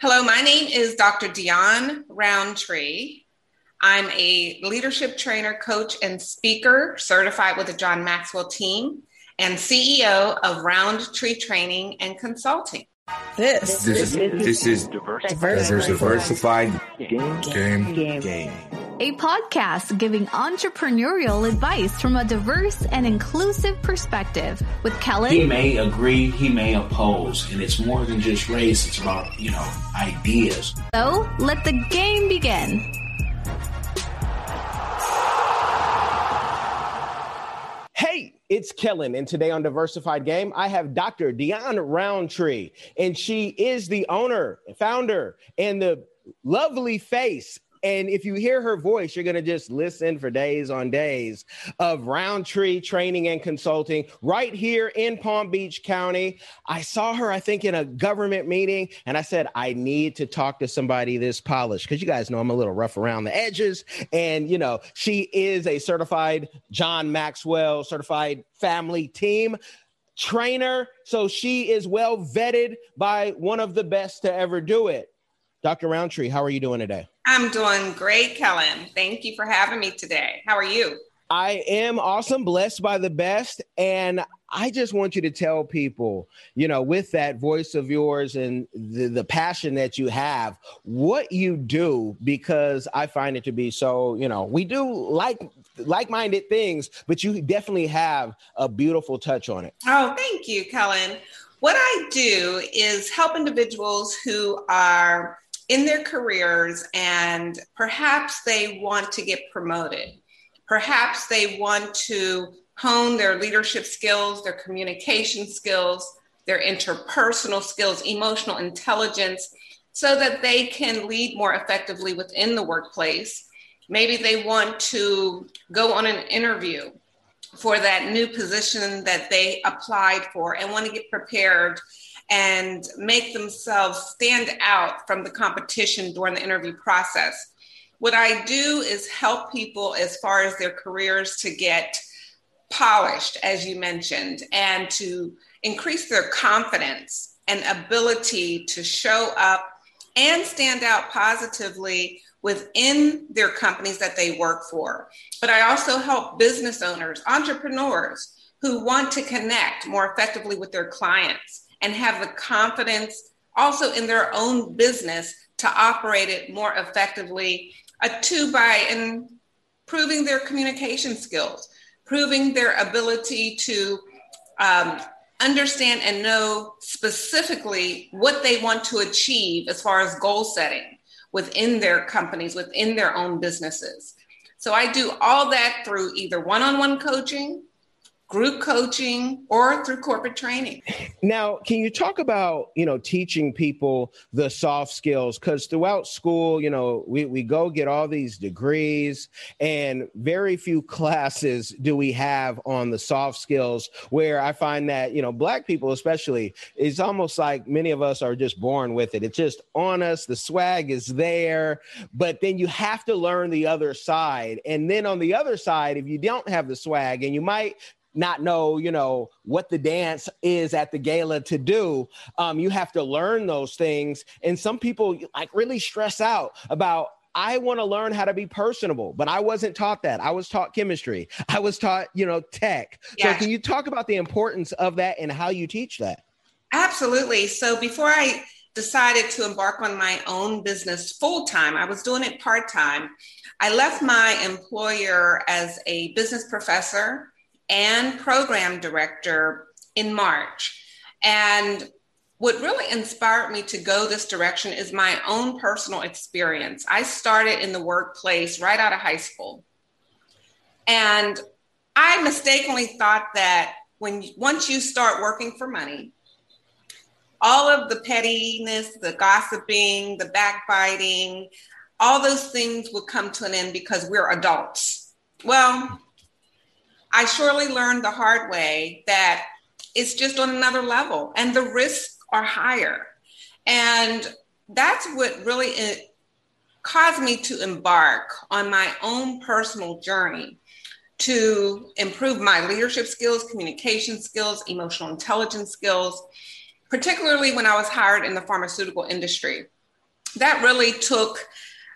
Hello, my name is Dr. Dion Roundtree. I'm a leadership trainer, coach, and speaker certified with the John Maxwell team and CEO of Roundtree Training and Consulting. This, this, is, this is diversified, diversified game. Game. game. game. A podcast giving entrepreneurial advice from a diverse and inclusive perspective with Kellen. He may agree, he may oppose, and it's more than just race, it's about, you know, ideas. So let the game begin. Hey, it's Kellen, and today on Diversified Game, I have Dr. Dion Roundtree, and she is the owner, founder, and the lovely face and if you hear her voice, you're going to just listen for days on days of Roundtree Training and Consulting right here in Palm Beach County. I saw her, I think, in a government meeting, and I said, I need to talk to somebody this polished because you guys know I'm a little rough around the edges. And, you know, she is a certified John Maxwell certified family team trainer. So she is well vetted by one of the best to ever do it. Dr. Roundtree, how are you doing today? I'm doing great, Kellen. Thank you for having me today. How are you? I am awesome, blessed by the best. And I just want you to tell people, you know, with that voice of yours and the, the passion that you have, what you do, because I find it to be so, you know, we do like like-minded things, but you definitely have a beautiful touch on it. Oh, thank you, Kellen. What I do is help individuals who are in their careers and perhaps they want to get promoted. Perhaps they want to hone their leadership skills, their communication skills, their interpersonal skills, emotional intelligence, so that they can lead more effectively within the workplace. Maybe they want to go on an interview for that new position that they applied for and want to get prepared and make themselves stand out from the competition during the interview process. What I do is help people as far as their careers to get polished, as you mentioned, and to increase their confidence and ability to show up and stand out positively within their companies that they work for. But I also help business owners, entrepreneurs who want to connect more effectively with their clients and have the confidence also in their own business to operate it more effectively. A two by improving their communication skills, proving their ability to um, understand and know specifically what they want to achieve as far as goal setting within their companies, within their own businesses. So I do all that through either one on one coaching group coaching or through corporate training. Now, can you talk about, you know, teaching people the soft skills? Because throughout school, you know, we, we go get all these degrees and very few classes do we have on the soft skills where I find that, you know, black people especially, it's almost like many of us are just born with it. It's just on us. The swag is there, but then you have to learn the other side. And then on the other side, if you don't have the swag and you might not know, you know, what the dance is at the gala to do. Um, you have to learn those things. And some people like really stress out about I want to learn how to be personable, but I wasn't taught that. I was taught chemistry. I was taught, you know, tech. So can you talk about the importance of that and how you teach that? Absolutely. So before I decided to embark on my own business full time, I was doing it part time. I left my employer as a business professor and program director in March. And what really inspired me to go this direction is my own personal experience. I started in the workplace right out of high school. And I mistakenly thought that when once you start working for money, all of the pettiness, the gossiping, the backbiting, all those things would come to an end because we're adults. Well, I surely learned the hard way that it's just on another level and the risks are higher. And that's what really uh, caused me to embark on my own personal journey to improve my leadership skills, communication skills, emotional intelligence skills, particularly when I was hired in the pharmaceutical industry. that really took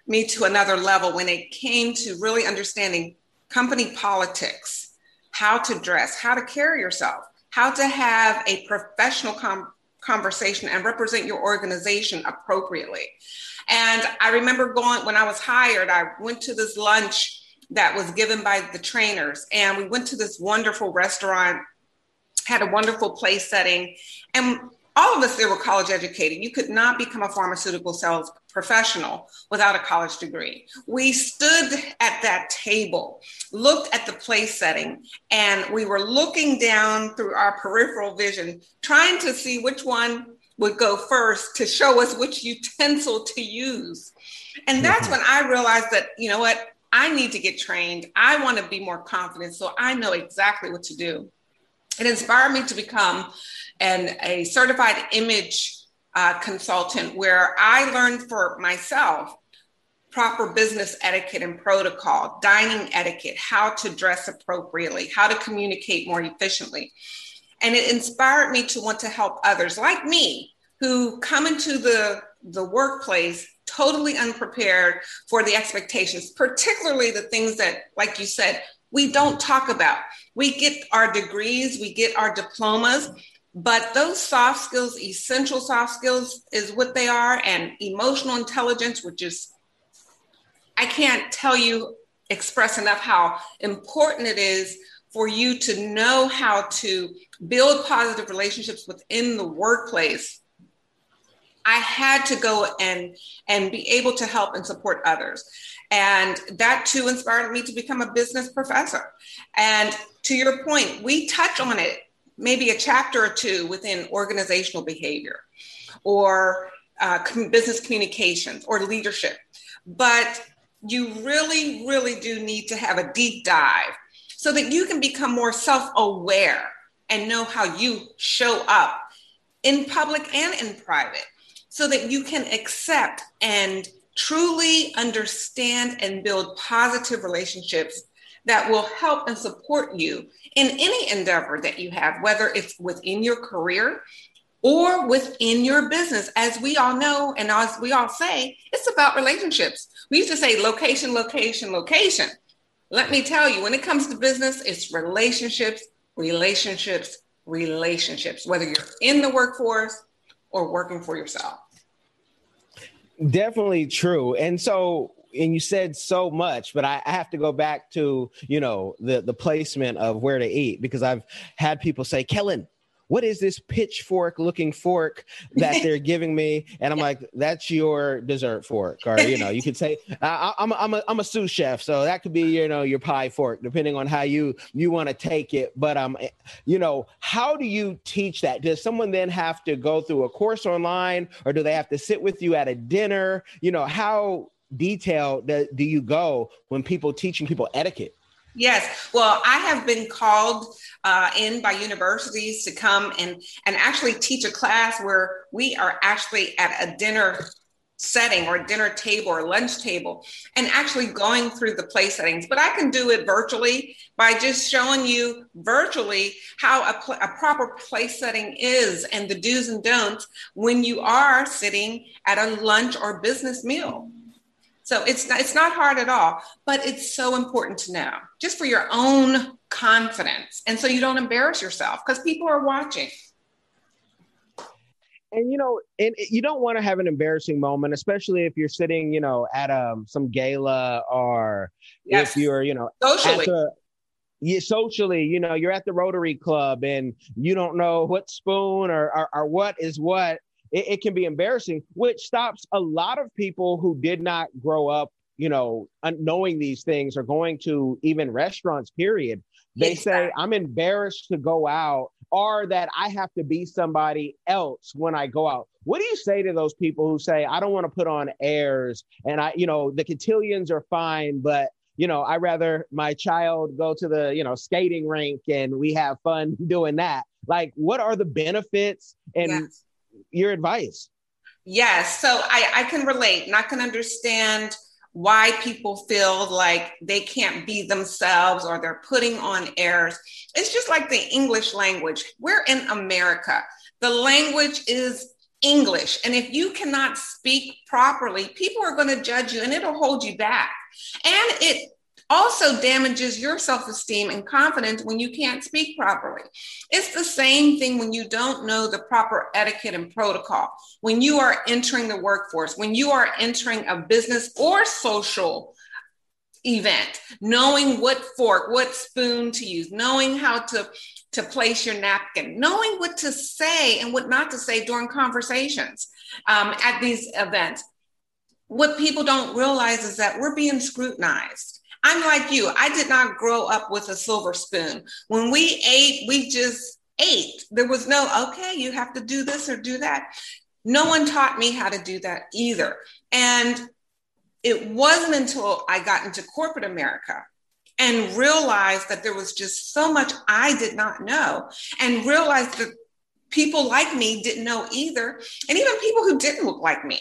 me to another level when it came to really understanding company politics, how to dress, how to carry yourself, how to have a professional com- conversation and represent your organization appropriately. And I remember going when I was hired, I went to this lunch that was given by the trainers, and we went to this wonderful restaurant, had a wonderful place setting, and all of us there were college educated. You could not become a pharmaceutical sales professional without a college degree. We stood at that table, looked at the place setting, and we were looking down through our peripheral vision, trying to see which one would go first to show us which utensil to use. And that's mm-hmm. when I realized that, you know what, I need to get trained. I want to be more confident so I know exactly what to do. It inspired me to become an, a certified image uh, consultant where I learned for myself proper business etiquette and protocol, dining etiquette, how to dress appropriately, how to communicate more efficiently. And it inspired me to want to help others like me who come into the, the workplace totally unprepared for the expectations, particularly the things that, like you said, we don't talk about. We get our degrees, we get our diplomas, but those soft skills, essential soft skills, is what they are, and emotional intelligence, which is, I can't tell you, express enough how important it is for you to know how to build positive relationships within the workplace. I had to go and and be able to help and support others. And that too inspired me to become a business professor. And to your point, we touch on it maybe a chapter or two within organizational behavior or uh, business communications or leadership. But you really, really do need to have a deep dive so that you can become more self aware and know how you show up in public and in private so that you can accept and truly understand and build positive relationships that will help and support you in any endeavor that you have, whether it's within your career or within your business. As we all know, and as we all say, it's about relationships. We used to say location, location, location. Let me tell you, when it comes to business, it's relationships, relationships, relationships, whether you're in the workforce or working for yourself. Definitely true. And so and you said so much, but I, I, have to go back to you know the the placement of where to eat because I've had people say, Kellen, what is this pitchfork looking fork that they're giving me? And I'm like, that's your dessert fork. Or, you know, you could say, I, am a, I'm, a, I'm a sous chef. So that could be, you know, your pie fork, depending on how you, you want to take it. But, um, you know, how do you teach that? Does someone then have to go through a course online or do they have to sit with you at a dinner? You know, how detail that do you go when people teaching people etiquette? Yes, well, I have been called uh, in by universities to come and and actually teach a class where we are actually at a dinner setting or dinner table or lunch table and actually going through the place settings. But I can do it virtually by just showing you virtually how a, pl- a proper place setting is and the do's and don'ts when you are sitting at a lunch or business meal. So it's not, it's not hard at all, but it's so important to know just for your own confidence. And so you don't embarrass yourself because people are watching. And you know, and you don't want to have an embarrassing moment, especially if you're sitting, you know, at um some gala or yes. if you're, you know, socially. you socially, you know, you're at the Rotary Club and you don't know what spoon or, or, or what is what it, it can be embarrassing, which stops a lot of people who did not grow up you know, knowing these things or going to even restaurants, period. They say, I'm embarrassed to go out or that I have to be somebody else when I go out. What do you say to those people who say, I don't want to put on airs and I, you know, the cotillions are fine, but you know, I rather my child go to the, you know, skating rink and we have fun doing that. Like, what are the benefits and yes your advice. Yes. So I, I can relate and I can understand why people feel like they can't be themselves or they're putting on airs. It's just like the English language. We're in America. The language is English. And if you cannot speak properly, people are going to judge you and it'll hold you back. And it also damages your self esteem and confidence when you can't speak properly. It's the same thing when you don't know the proper etiquette and protocol. When you are entering the workforce, when you are entering a business or social event, knowing what fork, what spoon to use, knowing how to to place your napkin, knowing what to say and what not to say during conversations um, at these events. What people don't realize is that we're being scrutinized. I'm like you. I did not grow up with a silver spoon. When we ate, we just ate. There was no, okay, you have to do this or do that. No one taught me how to do that either. And it wasn't until I got into corporate America and realized that there was just so much I did not know, and realized that people like me didn't know either. And even people who didn't look like me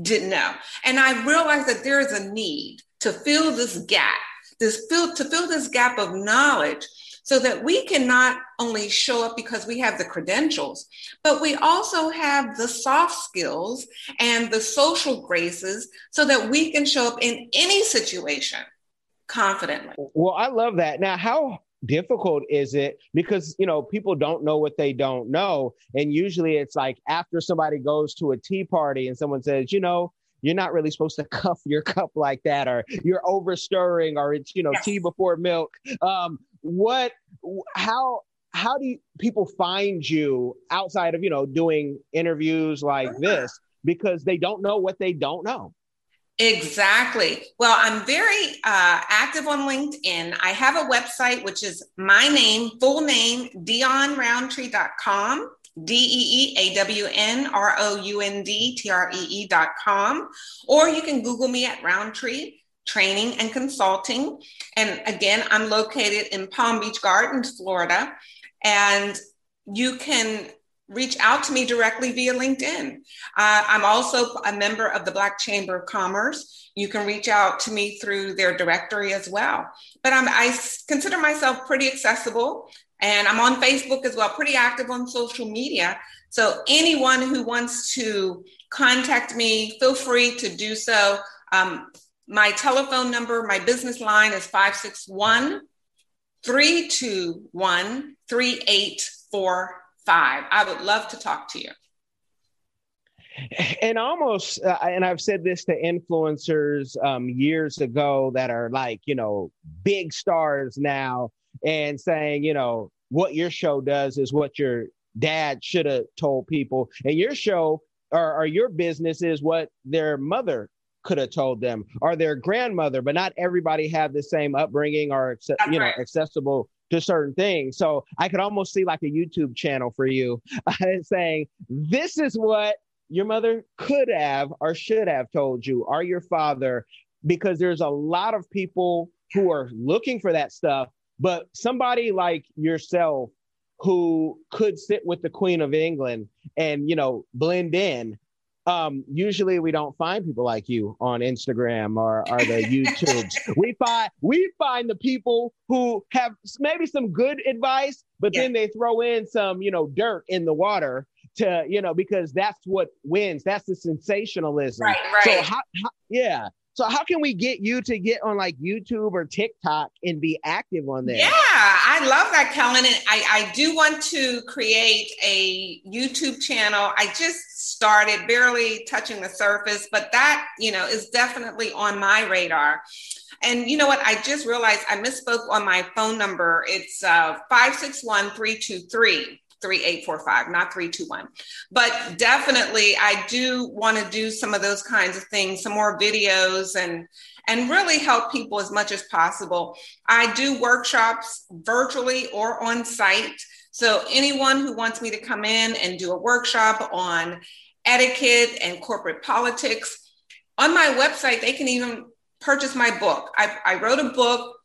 didn't know. And I realized that there is a need to fill this gap, this fill, to fill this gap of knowledge so that we can not only show up because we have the credentials, but we also have the soft skills and the social graces so that we can show up in any situation confidently. Well, I love that. Now, how difficult is it because you know people don't know what they don't know and usually it's like after somebody goes to a tea party and someone says you know you're not really supposed to cuff your cup like that or you're over stirring or it's you know yes. tea before milk um what how how do you, people find you outside of you know doing interviews like this because they don't know what they don't know Exactly. Well, I'm very uh, active on LinkedIn. I have a website, which is my name, full name, deonroundtree.com, D E E A W N R O U N D T R E com. Or you can Google me at Roundtree Training and Consulting. And again, I'm located in Palm Beach Gardens, Florida. And you can reach out to me directly via LinkedIn. Uh, I'm also a member of the Black Chamber of Commerce. You can reach out to me through their directory as well. But I'm, I consider myself pretty accessible and I'm on Facebook as well, pretty active on social media. So anyone who wants to contact me, feel free to do so. Um, my telephone number, my business line is 561 321 3845. I would love to talk to you. And almost, uh, and I've said this to influencers um, years ago that are like, you know, big stars now, and saying, you know, what your show does is what your dad should have told people, and your show or, or your business is what their mother could have told them or their grandmother but not everybody had the same upbringing or you know right. accessible to certain things. So I could almost see like a YouTube channel for you saying, this is what your mother could have or should have told you, or your father, because there's a lot of people who are looking for that stuff. But somebody like yourself who could sit with the Queen of England and, you know, blend in um, usually we don't find people like you on Instagram or, or the YouTubes. we find we find the people who have maybe some good advice, but yeah. then they throw in some, you know, dirt in the water to, you know, because that's what wins. That's the sensationalism. Right, right. So how, how, yeah. So how can we get you to get on like YouTube or TikTok and be active on there? Yeah, I love that, Kellen. And I, I do want to create a YouTube channel. I just started barely touching the surface, but that, you know, is definitely on my radar. And you know what? I just realized I misspoke on my phone number. It's uh, 561 323 3845, not 321. But definitely, I do want to do some of those kinds of things, some more videos and and really help people as much as possible. I do workshops virtually or on site. So anyone who wants me to come in and do a workshop on etiquette and corporate politics, on my website, they can even purchase my book. I, I wrote a book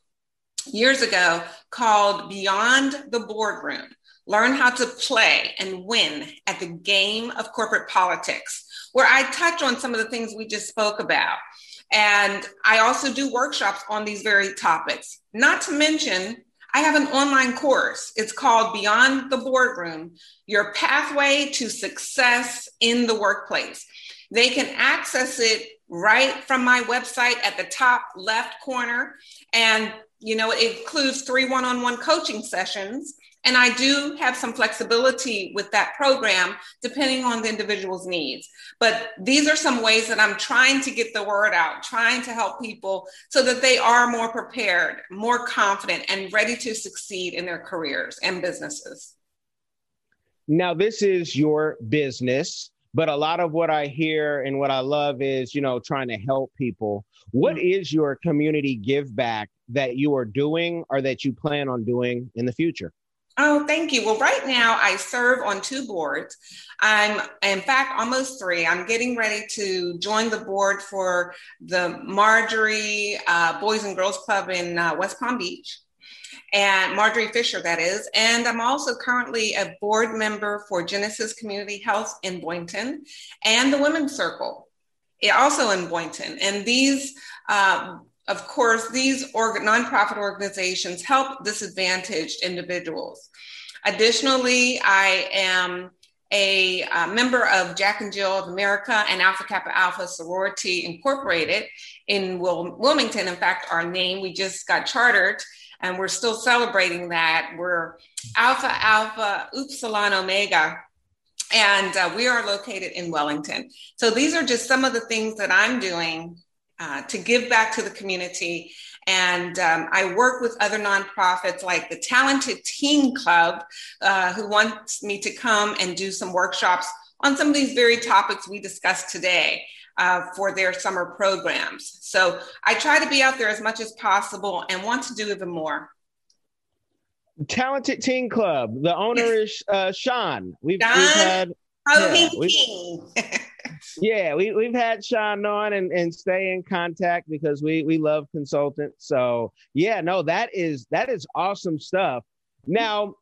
years ago called Beyond the Boardroom learn how to play and win at the game of corporate politics, where I touch on some of the things we just spoke about. And I also do workshops on these very topics. Not to mention, I have an online course. It's called Beyond the Boardroom Your Pathway to Success in the Workplace. They can access it right from my website at the top left corner. And, you know, it includes three one on one coaching sessions. And I do have some flexibility with that program depending on the individual's needs. But these are some ways that I'm trying to get the word out, trying to help people so that they are more prepared, more confident, and ready to succeed in their careers and businesses. Now, this is your business but a lot of what I hear and what I love is, you know, trying to help people. What mm-hmm. is your community give back that you are doing or that you plan on doing in the future? Oh, thank you. Well, right now I serve on two boards. I'm, in fact, almost three. I'm getting ready to join the board for the Marjorie uh, Boys and Girls Club in uh, West Palm Beach and Marjorie Fisher, that is. And I'm also currently a board member for Genesis Community Health in Boynton and the Women's Circle, also in Boynton. And these, uh, of course, these org- nonprofit organizations help disadvantaged individuals. Additionally, I am a member of Jack and Jill of America and Alpha Kappa Alpha Sorority Incorporated in Wil- Wilmington. In fact, our name, we just got chartered and we're still celebrating that. We're Alpha Alpha Upsilon Omega, and uh, we are located in Wellington. So these are just some of the things that I'm doing uh, to give back to the community. And um, I work with other nonprofits like the Talented Teen Club, uh, who wants me to come and do some workshops on some of these very topics we discussed today uh, for their summer programs. So I try to be out there as much as possible and want to do even more. Talented Teen Club. The owner is uh, Sean. We've, we've had. Yeah, we've, yeah, we, we've had Sean on and, and stay in contact because we, we love consultants. So yeah, no, that is that is awesome stuff. Now,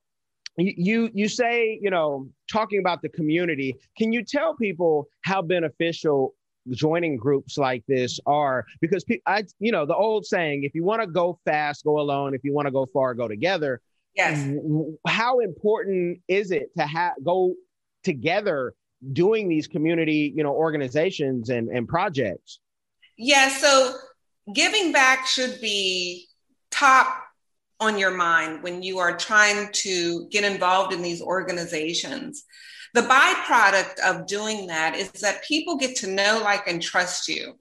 you you say you know talking about the community can you tell people how beneficial joining groups like this are because I, you know, the old saying, if you want to go fast, go alone. If you want to go far, go together. Yes. How important is it to have go together doing these community, you know, organizations and, and projects? Yeah. So giving back should be top on your mind when you are trying to get involved in these organizations the byproduct of doing that is that people get to know, like, and trust you.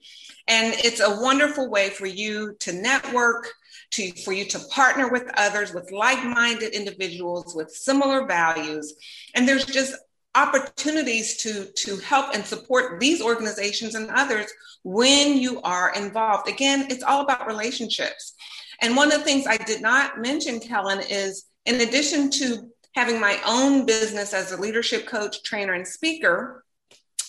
And it's a wonderful way for you to network, to, for you to partner with others, with like minded individuals with similar values. And there's just opportunities to, to help and support these organizations and others when you are involved. Again, it's all about relationships. And one of the things I did not mention, Kellen, is in addition to having my own business as a leadership coach, trainer, and speaker,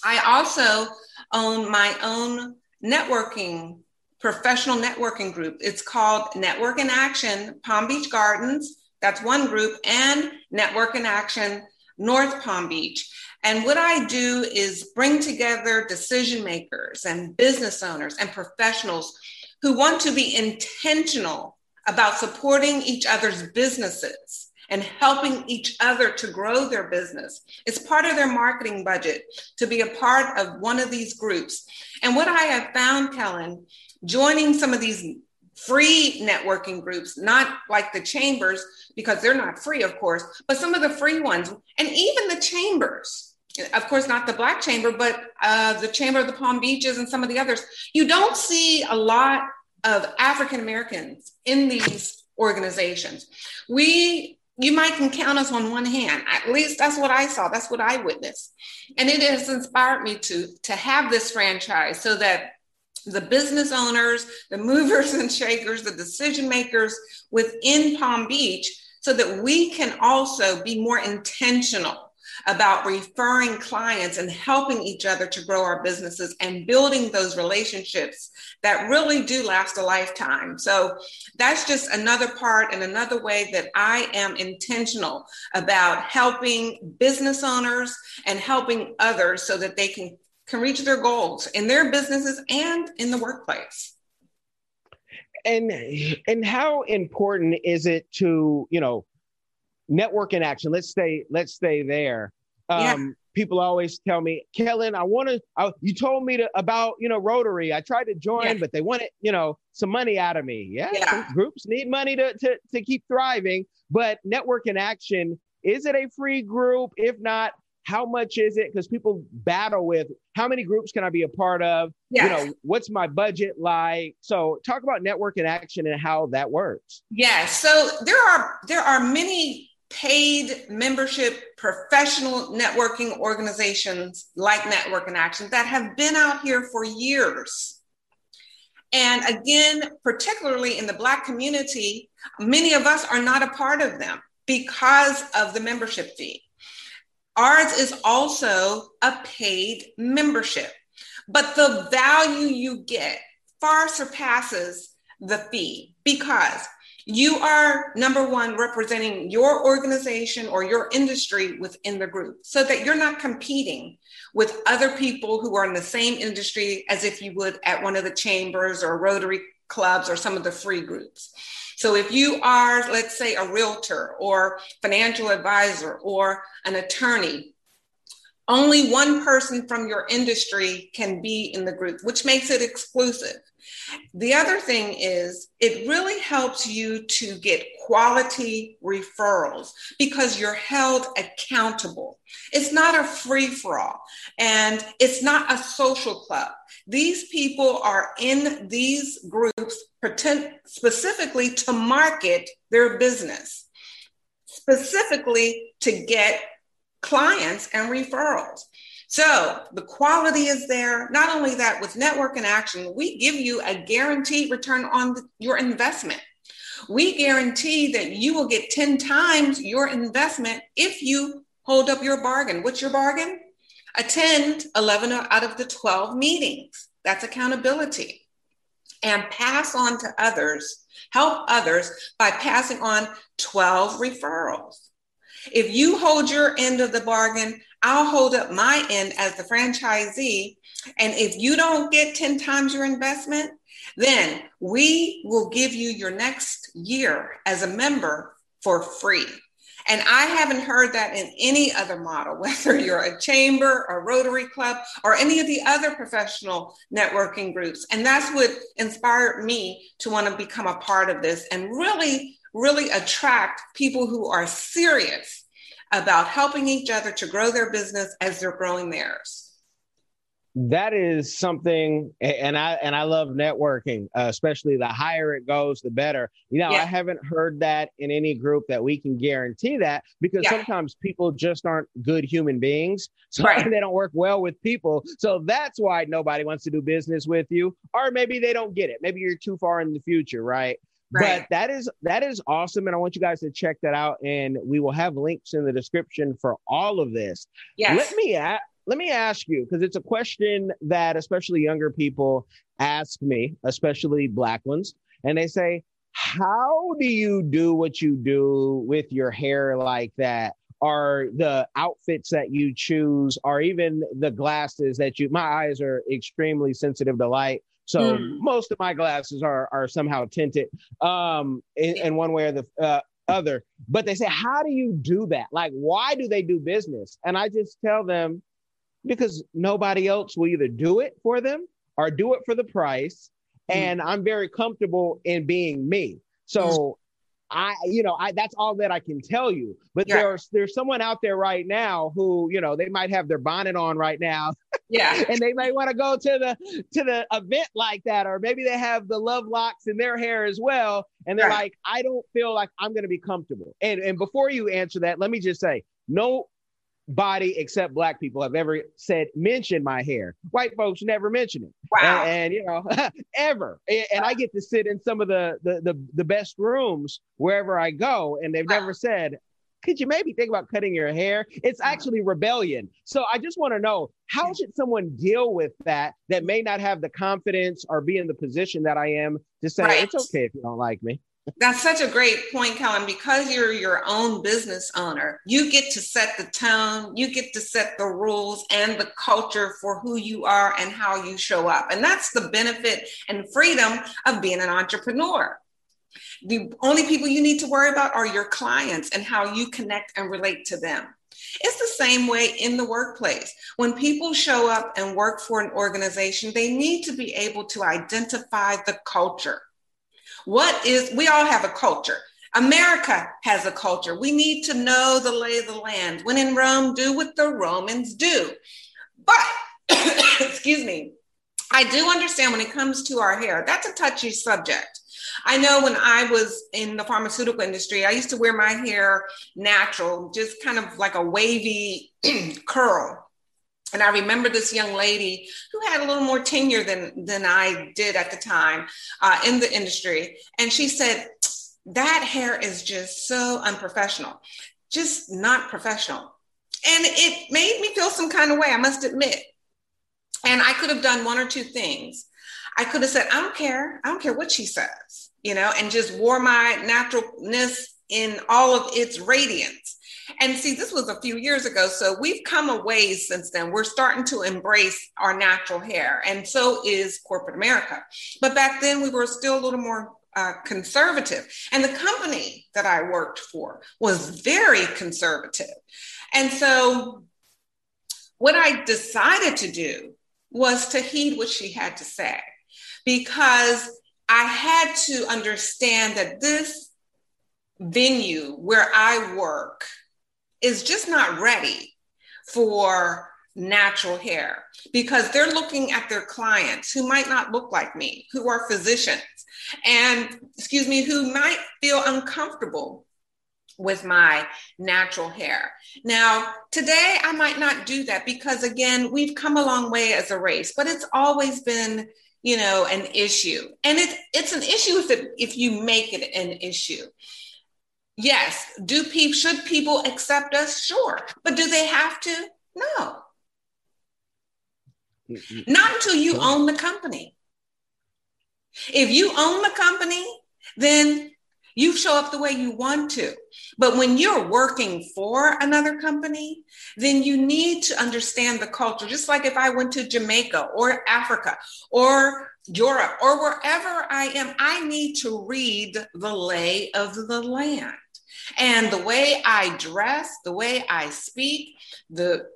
I also own my own networking, professional networking group. It's called Network in Action Palm Beach Gardens. That's one group, and Network in Action North Palm Beach. And what I do is bring together decision makers and business owners and professionals who want to be intentional about supporting each other's businesses and helping each other to grow their business. It's part of their marketing budget to be a part of one of these groups. And what I have found, Kellen, joining some of these free networking groups, not like the chambers, because they're not free, of course, but some of the free ones, and even the chambers. Of course, not the Black Chamber, but uh, the Chamber of the Palm Beaches and some of the others. You don't see a lot of African Americans in these organizations. We you might can count us on one hand at least that's what i saw that's what i witnessed and it has inspired me to to have this franchise so that the business owners the movers and shakers the decision makers within palm beach so that we can also be more intentional about referring clients and helping each other to grow our businesses and building those relationships that really do last a lifetime. So that's just another part and another way that I am intentional about helping business owners and helping others so that they can, can reach their goals in their businesses and in the workplace. and and how important is it to you know network in action let's stay let's stay there um yeah. people always tell me kellen i want to you told me to about you know rotary i tried to join yeah. but they wanted you know some money out of me yeah, yeah. groups need money to, to to keep thriving but network in action is it a free group if not how much is it? Because people battle with how many groups can i be a part of? Yes. you know what's my budget like? So talk about network in action and how that works. Yeah so there are there are many paid membership professional networking organizations like network in action that have been out here for years. And again particularly in the black community many of us are not a part of them because of the membership fee Ours is also a paid membership, but the value you get far surpasses the fee because you are number one representing your organization or your industry within the group so that you're not competing with other people who are in the same industry as if you would at one of the chambers or rotary clubs or some of the free groups so if you are, let's say, a realtor or financial advisor or an attorney, only one person from your industry can be in the group, which makes it exclusive. The other thing is, it really helps you to get quality referrals because you're held accountable. It's not a free for all and it's not a social club. These people are in these groups pretend, specifically to market their business, specifically to get clients and referrals. So the quality is there. Not only that, with Network in Action, we give you a guaranteed return on your investment. We guarantee that you will get 10 times your investment if you hold up your bargain. What's your bargain? Attend 11 out of the 12 meetings. That's accountability. And pass on to others, help others by passing on 12 referrals. If you hold your end of the bargain, I'll hold up my end as the franchisee. And if you don't get 10 times your investment, then we will give you your next year as a member for free. And I haven't heard that in any other model, whether you're a chamber, a Rotary Club, or any of the other professional networking groups. And that's what inspired me to want to become a part of this and really, really attract people who are serious about helping each other to grow their business as they're growing theirs that is something and i and i love networking uh, especially the higher it goes the better you know yeah. i haven't heard that in any group that we can guarantee that because yeah. sometimes people just aren't good human beings so right. they don't work well with people so that's why nobody wants to do business with you or maybe they don't get it maybe you're too far in the future right Right. But that is that is awesome, and I want you guys to check that out. And we will have links in the description for all of this. Yes. Let me let me ask you because it's a question that especially younger people ask me, especially black ones, and they say, "How do you do what you do with your hair like that?" Are the outfits that you choose, or even the glasses that you? My eyes are extremely sensitive to light, so mm. most of my glasses are are somehow tinted, um, in, in one way or the uh, other. But they say, "How do you do that? Like, why do they do business?" And I just tell them because nobody else will either do it for them or do it for the price. Mm. And I'm very comfortable in being me. So I, you know, I that's all that I can tell you. But yeah. there's there's someone out there right now who, you know, they might have their bonnet on right now. Yeah. and they may want to go to the to the event like that, or maybe they have the love locks in their hair as well. And they're right. like, I don't feel like I'm gonna be comfortable. And and before you answer that, let me just say, no body except black people have ever said mention my hair. White folks never mention it. Wow. And, and you know, ever. And, and, I get to sit in some of the, the the the best rooms wherever I go, and they've wow. never said, could you maybe think about cutting your hair? It's actually rebellion. So I just want to know how should someone deal with that that may not have the confidence or be in the position that I am to say right. it's okay if you don't like me. That's such a great point, Kellen. Because you're your own business owner, you get to set the tone, you get to set the rules and the culture for who you are and how you show up. And that's the benefit and freedom of being an entrepreneur. The only people you need to worry about are your clients and how you connect and relate to them. It's the same way in the workplace. When people show up and work for an organization, they need to be able to identify the culture. What is, we all have a culture. America has a culture. We need to know the lay of the land. When in Rome, do what the Romans do. But, excuse me, I do understand when it comes to our hair, that's a touchy subject. I know when I was in the pharmaceutical industry, I used to wear my hair natural, just kind of like a wavy curl. And I remember this young lady who had a little more tenure than, than I did at the time uh, in the industry. And she said, That hair is just so unprofessional, just not professional. And it made me feel some kind of way, I must admit. And I could have done one or two things. I could have said, I don't care. I don't care what she says, you know, and just wore my naturalness in all of its radiance. And see, this was a few years ago. So we've come a ways since then. We're starting to embrace our natural hair, and so is corporate America. But back then, we were still a little more uh, conservative. And the company that I worked for was very conservative. And so, what I decided to do was to heed what she had to say because I had to understand that this venue where I work is just not ready for natural hair because they're looking at their clients who might not look like me, who are physicians, and excuse me, who might feel uncomfortable with my natural hair. Now, today I might not do that because again, we've come a long way as a race, but it's always been you know an issue and it's it's an issue if it, if you make it an issue yes. Do people should people accept us? Sure. But do they have to? No. Not until you own the company. If you own the company then you show up the way you want to. But when you're working for another company then you need to understand the culture. Just like if i went to jamaica or africa or europe or wherever i am i need to read the lay of the land and the way I dress, the way I speak, the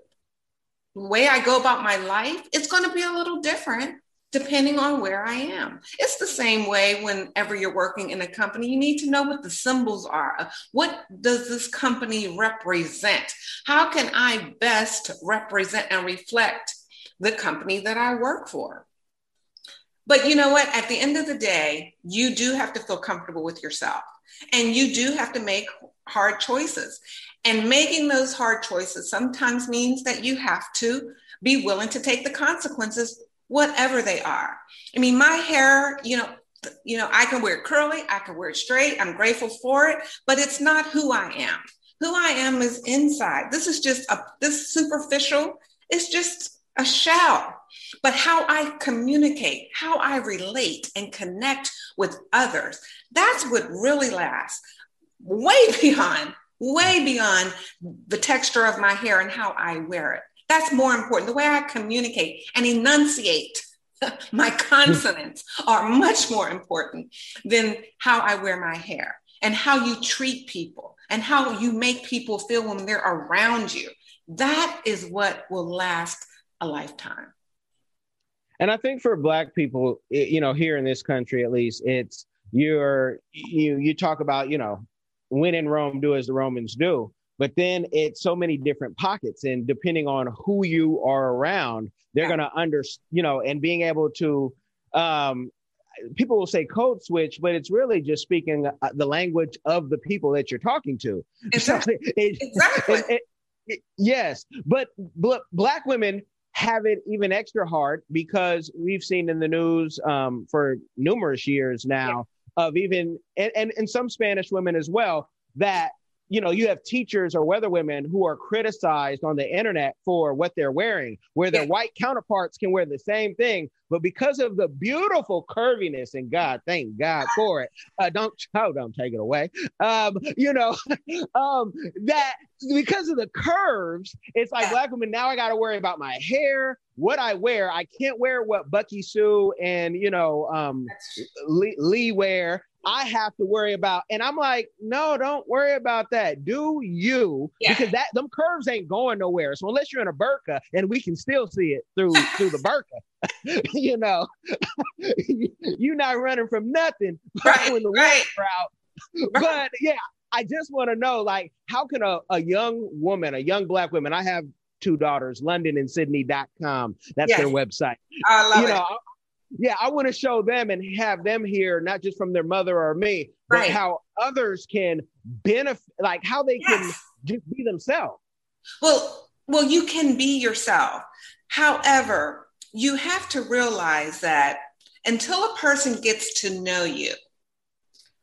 way I go about my life, it's going to be a little different depending on where I am. It's the same way whenever you're working in a company, you need to know what the symbols are. What does this company represent? How can I best represent and reflect the company that I work for? But you know what? At the end of the day, you do have to feel comfortable with yourself. And you do have to make hard choices. And making those hard choices sometimes means that you have to be willing to take the consequences, whatever they are. I mean, my hair, you know, you know, I can wear it curly, I can wear it straight. I'm grateful for it, but it's not who I am. Who I am is inside. This is just a this superficial. It's just a shell. But how I communicate, how I relate and connect with others, that's what really lasts way beyond, way beyond the texture of my hair and how I wear it. That's more important. The way I communicate and enunciate my consonants are much more important than how I wear my hair and how you treat people and how you make people feel when they're around you. That is what will last a lifetime. And I think for Black people, you know, here in this country at least, it's you're you you talk about you know when in Rome, do as the Romans do. But then it's so many different pockets, and depending on who you are around, they're yeah. going to under you know, and being able to. Um, people will say code switch, but it's really just speaking uh, the language of the people that you're talking to. Exactly. So it, exactly. It, it, yes, but bl- black women have it even extra hard because we've seen in the news um, for numerous years now of even and, and, and some Spanish women as well that you know, you have teachers or weather women who are criticized on the internet for what they're wearing, where their yeah. white counterparts can wear the same thing, but because of the beautiful curviness, and God, thank God for it. Uh, don't oh, don't take it away. Um, you know, um, that because of the curves, it's like black women now. I got to worry about my hair, what I wear. I can't wear what Bucky Sue and you know um, Lee, Lee wear I have to worry about. And I'm like, no, don't worry about that. Do you? Yeah. Because that them curves ain't going nowhere. So unless you're in a burqa, and we can still see it through through the burqa, you know, you're not running from nothing right, the right. Right. But yeah, I just want to know, like, how can a, a young woman, a young black woman, I have two daughters, London and Sydney.com. That's yes. their website. I love you it. know, yeah, I want to show them and have them hear not just from their mother or me, but right. how others can benefit, like how they yes. can just be themselves. Well, well, you can be yourself. However, you have to realize that until a person gets to know you,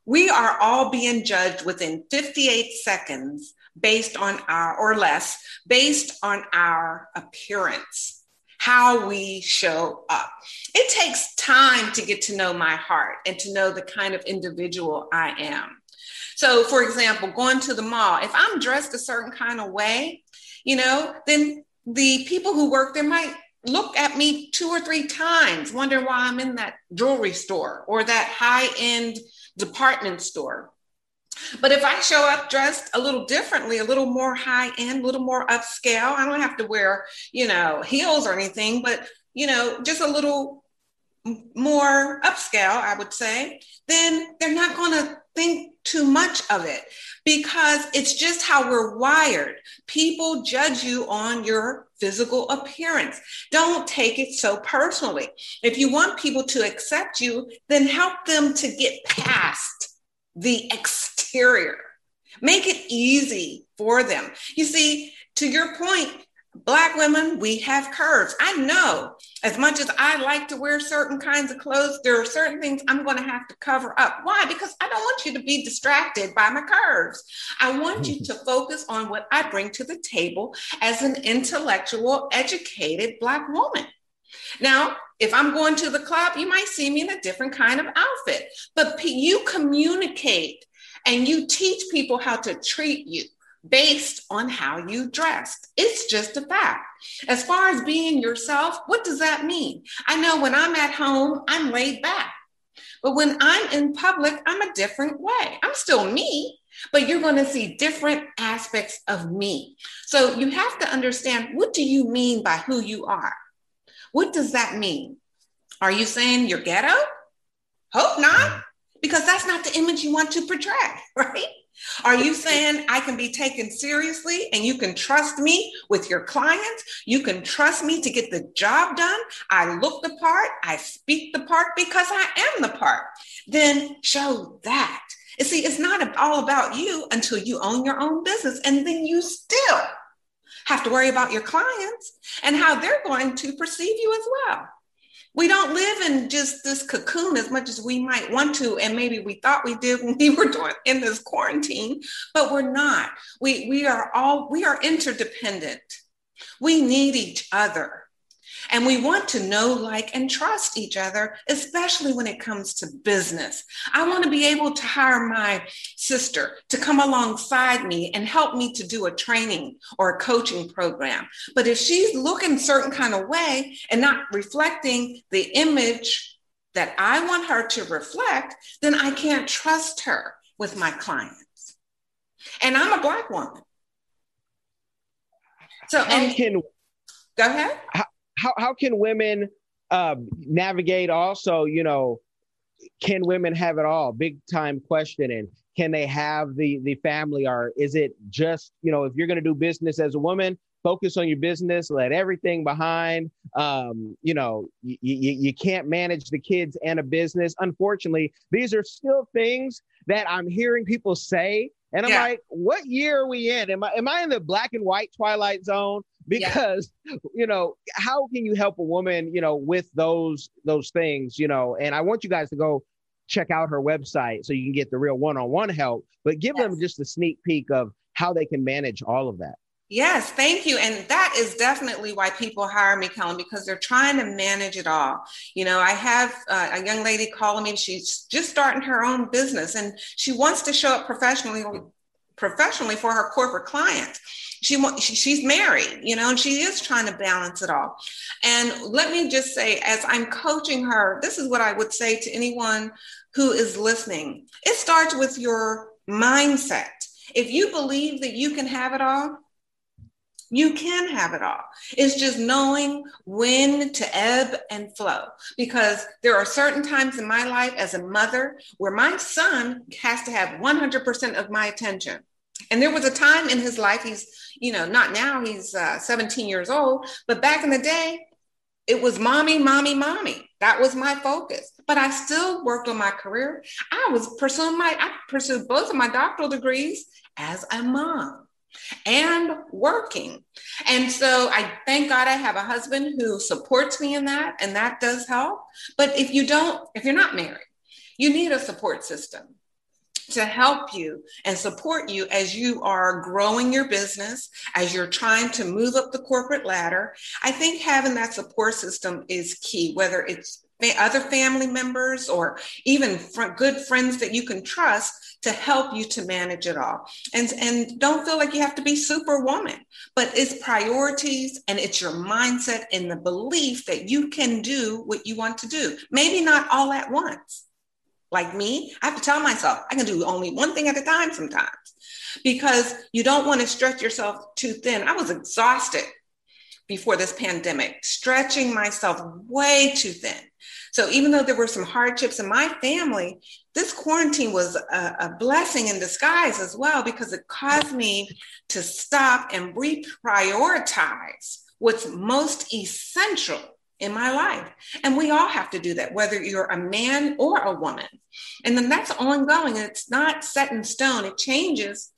we are all being judged within 58 seconds based on our, or less, based on our appearance how we show up. It takes time to get to know my heart and to know the kind of individual I am. So, for example, going to the mall, if I'm dressed a certain kind of way, you know, then the people who work there might look at me two or three times, wondering why I'm in that jewelry store or that high end department store. But if I show up dressed a little differently, a little more high end, a little more upscale, I don't have to wear, you know, heels or anything, but, you know, just a little more upscale, I would say, then they're not going to think too much of it because it's just how we're wired. People judge you on your physical appearance. Don't take it so personally. If you want people to accept you, then help them to get past the exterior. Make it easy for them. You see, to your point, Black women, we have curves. I know as much as I like to wear certain kinds of clothes, there are certain things I'm going to have to cover up. Why? Because I don't want you to be distracted by my curves. I want you to focus on what I bring to the table as an intellectual, educated Black woman. Now, if I'm going to the club, you might see me in a different kind of outfit, but you communicate and you teach people how to treat you based on how you dressed. It's just a fact. As far as being yourself, what does that mean? I know when I'm at home, I'm laid back. But when I'm in public, I'm a different way. I'm still me, but you're going to see different aspects of me. So you have to understand what do you mean by who you are? What does that mean? Are you saying you're ghetto? Hope not, because that's not the image you want to portray, right? Are you saying I can be taken seriously and you can trust me with your clients? You can trust me to get the job done? I look the part, I speak the part because I am the part. Then show that. See, it's not all about you until you own your own business, and then you still have to worry about your clients and how they're going to perceive you as well. We don't live in just this cocoon as much as we might want to, and maybe we thought we did when we were doing in this quarantine, but we're not. We we are all we are interdependent. We need each other. And we want to know, like, and trust each other, especially when it comes to business. I want to be able to hire my sister to come alongside me and help me to do a training or a coaching program. But if she's looking certain kind of way and not reflecting the image that I want her to reflect, then I can't trust her with my clients. And I'm a Black woman. So, and can, go ahead. How, how how can women uh, navigate? Also, you know, can women have it all? Big time question. And can they have the the family, or is it just you know, if you're going to do business as a woman, focus on your business, let everything behind. Um, you know, you, you, you can't manage the kids and a business. Unfortunately, these are still things that I'm hearing people say. And I'm yeah. like, what year are we in? Am I am I in the black and white twilight zone? Because yeah. you know how can you help a woman you know with those those things you know and i want you guys to go check out her website so you can get the real one-on-one help but give yes. them just a sneak peek of how they can manage all of that. Yes, thank you. And that is definitely why people hire me, Kellen, because they're trying to manage it all. You know, I have uh, a young lady calling me, she's just starting her own business and she wants to show up professionally professionally for her corporate clients. She, she she's married, you know, and she is trying to balance it all. And let me just say, as I'm coaching her, this is what I would say to anyone who is listening. It starts with your mindset. If you believe that you can have it all, you can have it all. It's just knowing when to ebb and flow. Because there are certain times in my life as a mother where my son has to have 100% of my attention. And there was a time in his life, he's, you know, not now, he's uh, 17 years old, but back in the day, it was mommy, mommy, mommy. That was my focus. But I still worked on my career. I was pursuing my, I pursued both of my doctoral degrees as a mom and working. And so I thank God I have a husband who supports me in that, and that does help. But if you don't, if you're not married, you need a support system to help you and support you as you are growing your business, as you're trying to move up the corporate ladder. I think having that support system is key, whether it's other family members or even fr- good friends that you can trust to help you to manage it all and and don't feel like you have to be superwoman but it's priorities and it's your mindset and the belief that you can do what you want to do maybe not all at once like me i have to tell myself i can do only one thing at a time sometimes because you don't want to stretch yourself too thin i was exhausted before this pandemic, stretching myself way too thin. So even though there were some hardships in my family, this quarantine was a, a, blessing in disguise as well because it caused me to stop and reprioritize what's most essential in my life. And we all have to do that, whether you're a man or a woman. And then that's ongoing. It's not set in stone, it changes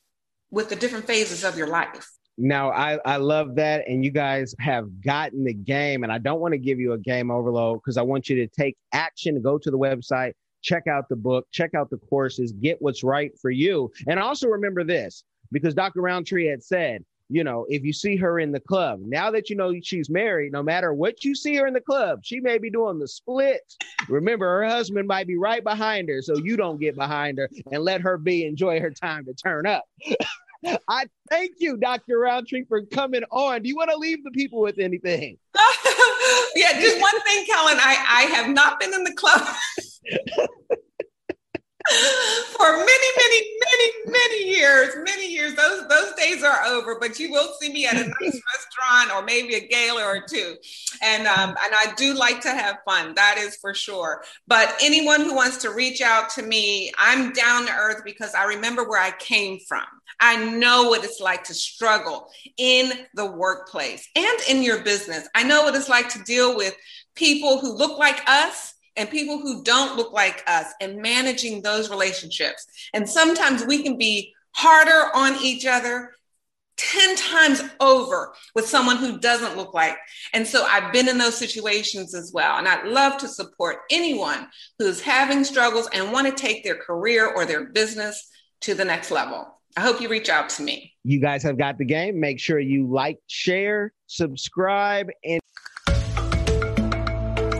with the different phases of your life. Now, I, I love that. And you guys have gotten the game. And I don't want to give you a game overload because I want you to take action, go to the website, check out the book, check out the courses, get what's right for you. And also remember this because Dr. Roundtree had said, you know, if you see her in the club, now that you know she's married, no matter what you see her in the club, she may be doing the split. Remember, her husband might be right behind her, so you don't get behind her and let her be enjoy her time to turn up. I thank you, Dr. Roundtree, for coming on. Do you want to leave the people with anything? yeah, just one thing, Kellen. I, I have not been in the club for many, many, many, many years, many years. Those those days are over. But you will see me at a nice restaurant or maybe a gala or two, and um, and I do like to have fun. That is for sure. But anyone who wants to reach out to me, I'm down to earth because I remember where I came from. I know what it's like to struggle in the workplace and in your business. I know what it's like to deal with people who look like us and people who don't look like us and managing those relationships. And sometimes we can be harder on each other 10 times over with someone who doesn't look like. And so I've been in those situations as well. And I'd love to support anyone who's having struggles and want to take their career or their business to the next level. I hope you reach out to me. You guys have got the game. Make sure you like, share, subscribe, and.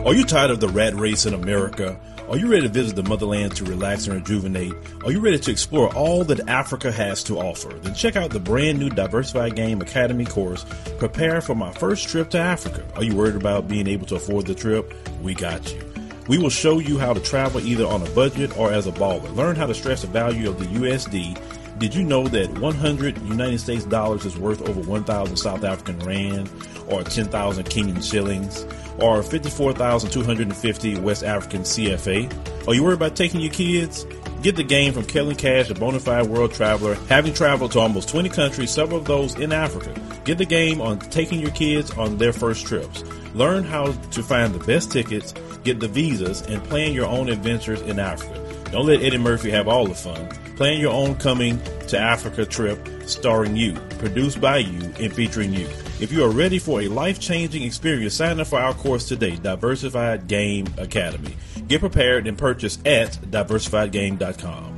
Are you tired of the rat race in America? Are you ready to visit the motherland to relax and rejuvenate? Are you ready to explore all that Africa has to offer? Then check out the brand new Diversified Game Academy course, Prepare for My First Trip to Africa. Are you worried about being able to afford the trip? We got you. We will show you how to travel either on a budget or as a baller. Learn how to stress the value of the USD did you know that 100 United States dollars is worth over 1,000 South African rand or 10,000 Kenyan shillings or 54,250 West African CFA? Are you worried about taking your kids? Get the game from Kellen Cash, a bona fide world traveler, having traveled to almost 20 countries, several of those in Africa. Get the game on taking your kids on their first trips. Learn how to find the best tickets, get the visas, and plan your own adventures in Africa. Don't let Eddie Murphy have all the fun. Plan your own coming to Africa trip starring you, produced by you, and featuring you. If you are ready for a life changing experience, sign up for our course today, Diversified Game Academy. Get prepared and purchase at diversifiedgame.com.